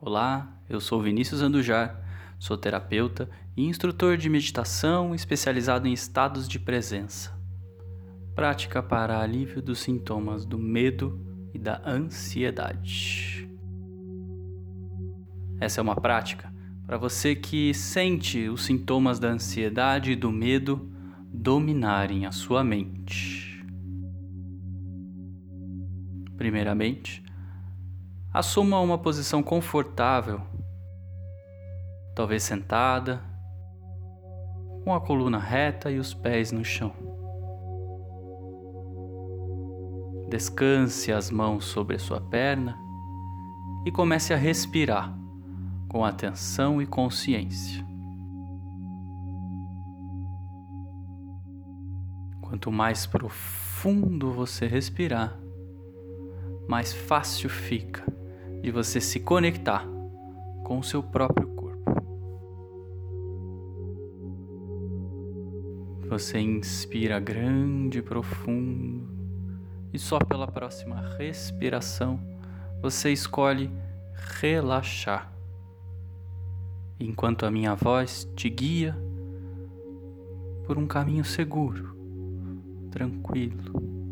Olá, eu sou Vinícius Andujar, sou terapeuta e instrutor de meditação especializado em estados de presença. Prática para alívio dos sintomas do medo e da ansiedade. Essa é uma prática para você que sente os sintomas da ansiedade e do medo dominarem a sua mente. Primeiramente, Assuma uma posição confortável, talvez sentada, com a coluna reta e os pés no chão. Descanse as mãos sobre a sua perna e comece a respirar com atenção e consciência. Quanto mais profundo você respirar, mais fácil fica de você se conectar com o seu próprio corpo. Você inspira grande e profundo e só pela próxima respiração você escolhe relaxar. Enquanto a minha voz te guia por um caminho seguro, tranquilo.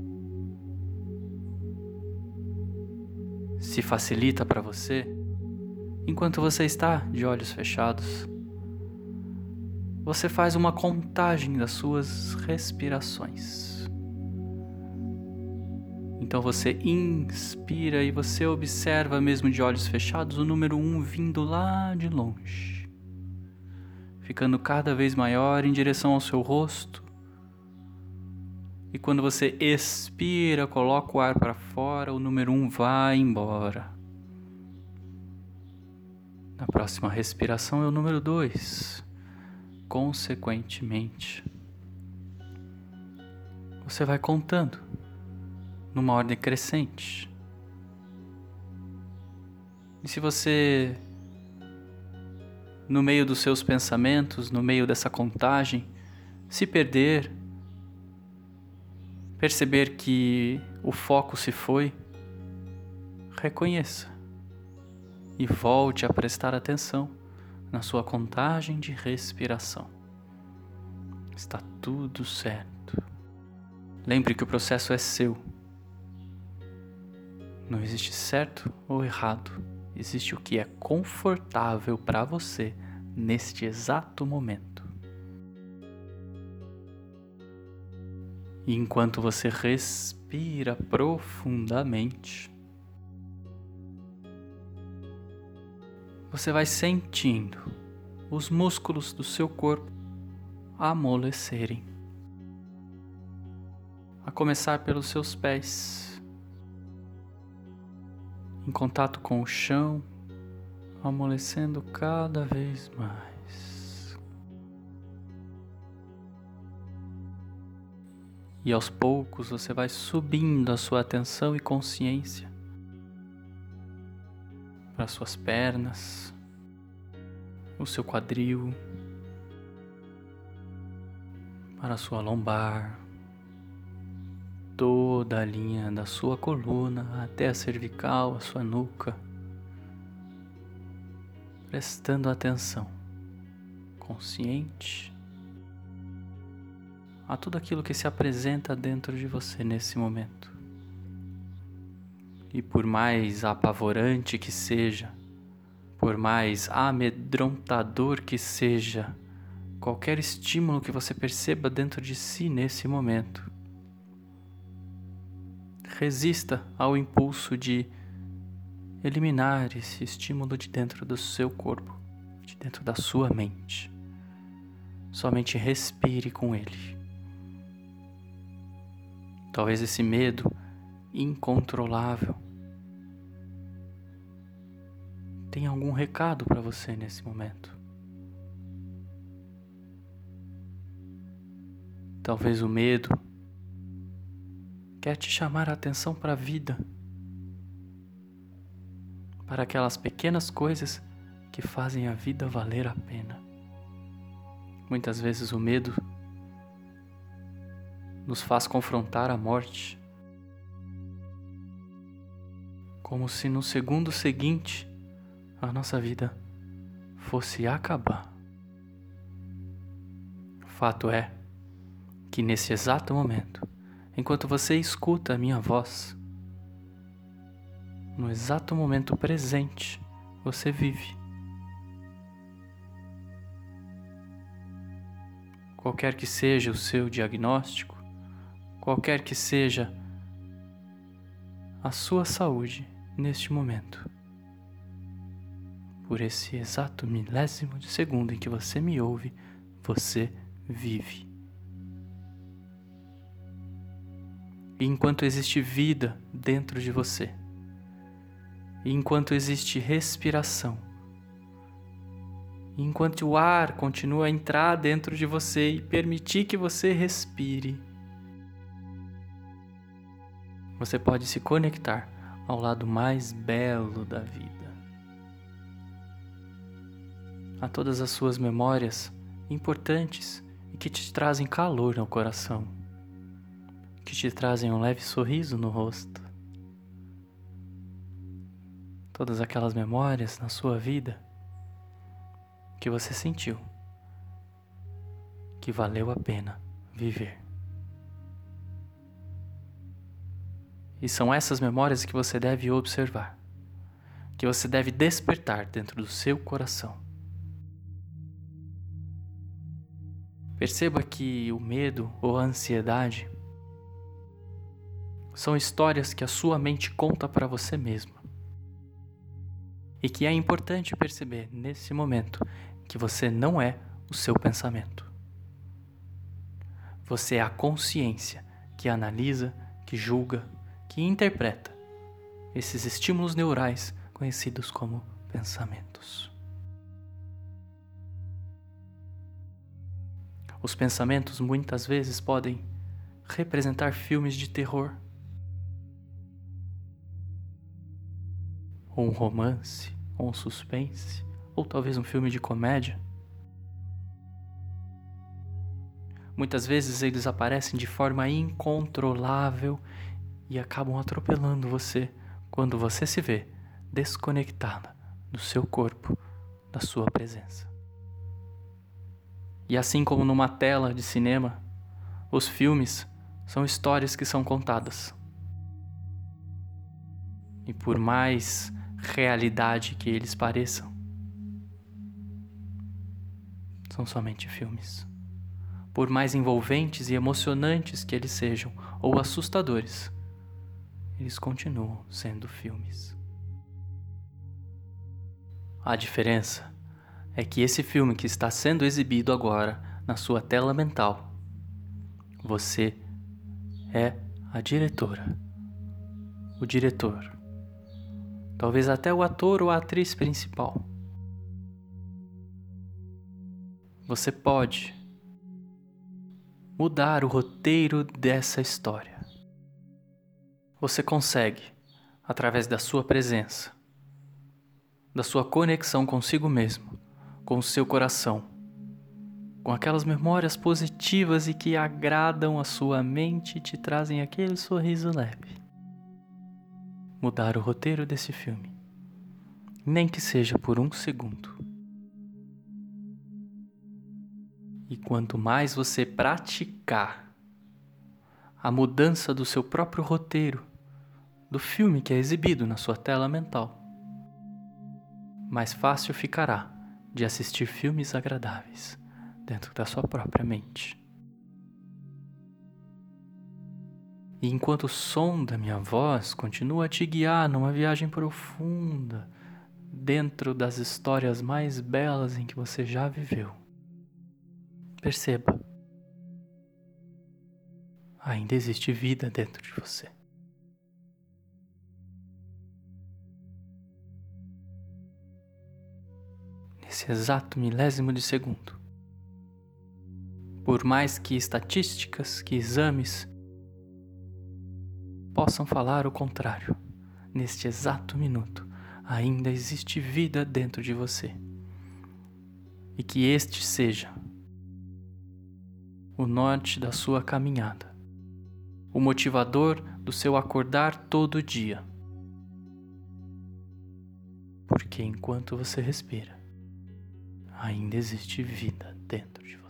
Se facilita para você enquanto você está de olhos fechados. Você faz uma contagem das suas respirações. Então você inspira e você observa, mesmo de olhos fechados, o número 1 um vindo lá de longe, ficando cada vez maior em direção ao seu rosto e quando você expira, coloca o ar para fora, o número 1 um vai embora. Na próxima respiração é o número 2. Consequentemente, você vai contando numa ordem crescente. E se você, no meio dos seus pensamentos, no meio dessa contagem, se perder, perceber que o foco se foi, reconheça e volte a prestar atenção na sua contagem de respiração. Está tudo certo. Lembre que o processo é seu. Não existe certo ou errado. Existe o que é confortável para você neste exato momento. E enquanto você respira profundamente, você vai sentindo os músculos do seu corpo amolecerem. A começar pelos seus pés, em contato com o chão, amolecendo cada vez mais. E aos poucos você vai subindo a sua atenção e consciência para suas pernas, o seu quadril, para sua lombar, toda a linha da sua coluna até a cervical, a sua nuca, prestando atenção, consciente a tudo aquilo que se apresenta dentro de você nesse momento. E por mais apavorante que seja, por mais amedrontador que seja, qualquer estímulo que você perceba dentro de si nesse momento, resista ao impulso de eliminar esse estímulo de dentro do seu corpo, de dentro da sua mente. Somente respire com ele. Talvez esse medo incontrolável tenha algum recado para você nesse momento. Talvez o medo quer te chamar a atenção para a vida, para aquelas pequenas coisas que fazem a vida valer a pena. Muitas vezes o medo nos faz confrontar a morte. Como se no segundo seguinte a nossa vida fosse acabar. Fato é que nesse exato momento, enquanto você escuta a minha voz, no exato momento presente, você vive. Qualquer que seja o seu diagnóstico, qualquer que seja a sua saúde neste momento, por esse exato milésimo de segundo em que você me ouve, você vive. E enquanto existe vida dentro de você, e enquanto existe respiração, enquanto o ar continua a entrar dentro de você e permitir que você respire, você pode se conectar ao lado mais belo da vida. A todas as suas memórias importantes e que te trazem calor no coração, que te trazem um leve sorriso no rosto. Todas aquelas memórias na sua vida que você sentiu que valeu a pena viver. E são essas memórias que você deve observar, que você deve despertar dentro do seu coração. Perceba que o medo ou a ansiedade são histórias que a sua mente conta para você mesma. E que é importante perceber nesse momento que você não é o seu pensamento. Você é a consciência que analisa, que julga, que interpreta esses estímulos neurais conhecidos como pensamentos. Os pensamentos muitas vezes podem representar filmes de terror, ou um romance, ou um suspense, ou talvez um filme de comédia. Muitas vezes eles aparecem de forma incontrolável e acabam atropelando você quando você se vê desconectada do seu corpo, da sua presença. E assim como numa tela de cinema, os filmes são histórias que são contadas. E por mais realidade que eles pareçam, são somente filmes. Por mais envolventes e emocionantes que eles sejam, ou assustadores, eles continuam sendo filmes. A diferença é que esse filme que está sendo exibido agora na sua tela mental, você é a diretora, o diretor, talvez até o ator ou a atriz principal. Você pode mudar o roteiro dessa história. Você consegue, através da sua presença, da sua conexão consigo mesmo, com o seu coração, com aquelas memórias positivas e que agradam a sua mente e te trazem aquele sorriso leve. Mudar o roteiro desse filme, nem que seja por um segundo. E quanto mais você praticar a mudança do seu próprio roteiro, do filme que é exibido na sua tela mental. Mais fácil ficará de assistir filmes agradáveis dentro da sua própria mente. E enquanto o som da minha voz continua a te guiar numa viagem profunda dentro das histórias mais belas em que você já viveu, perceba ainda existe vida dentro de você. Nesse exato milésimo de segundo. Por mais que estatísticas, que exames possam falar o contrário, neste exato minuto ainda existe vida dentro de você. E que este seja o norte da sua caminhada o motivador do seu acordar todo dia. Porque enquanto você respira, ainda existe vida dentro de você.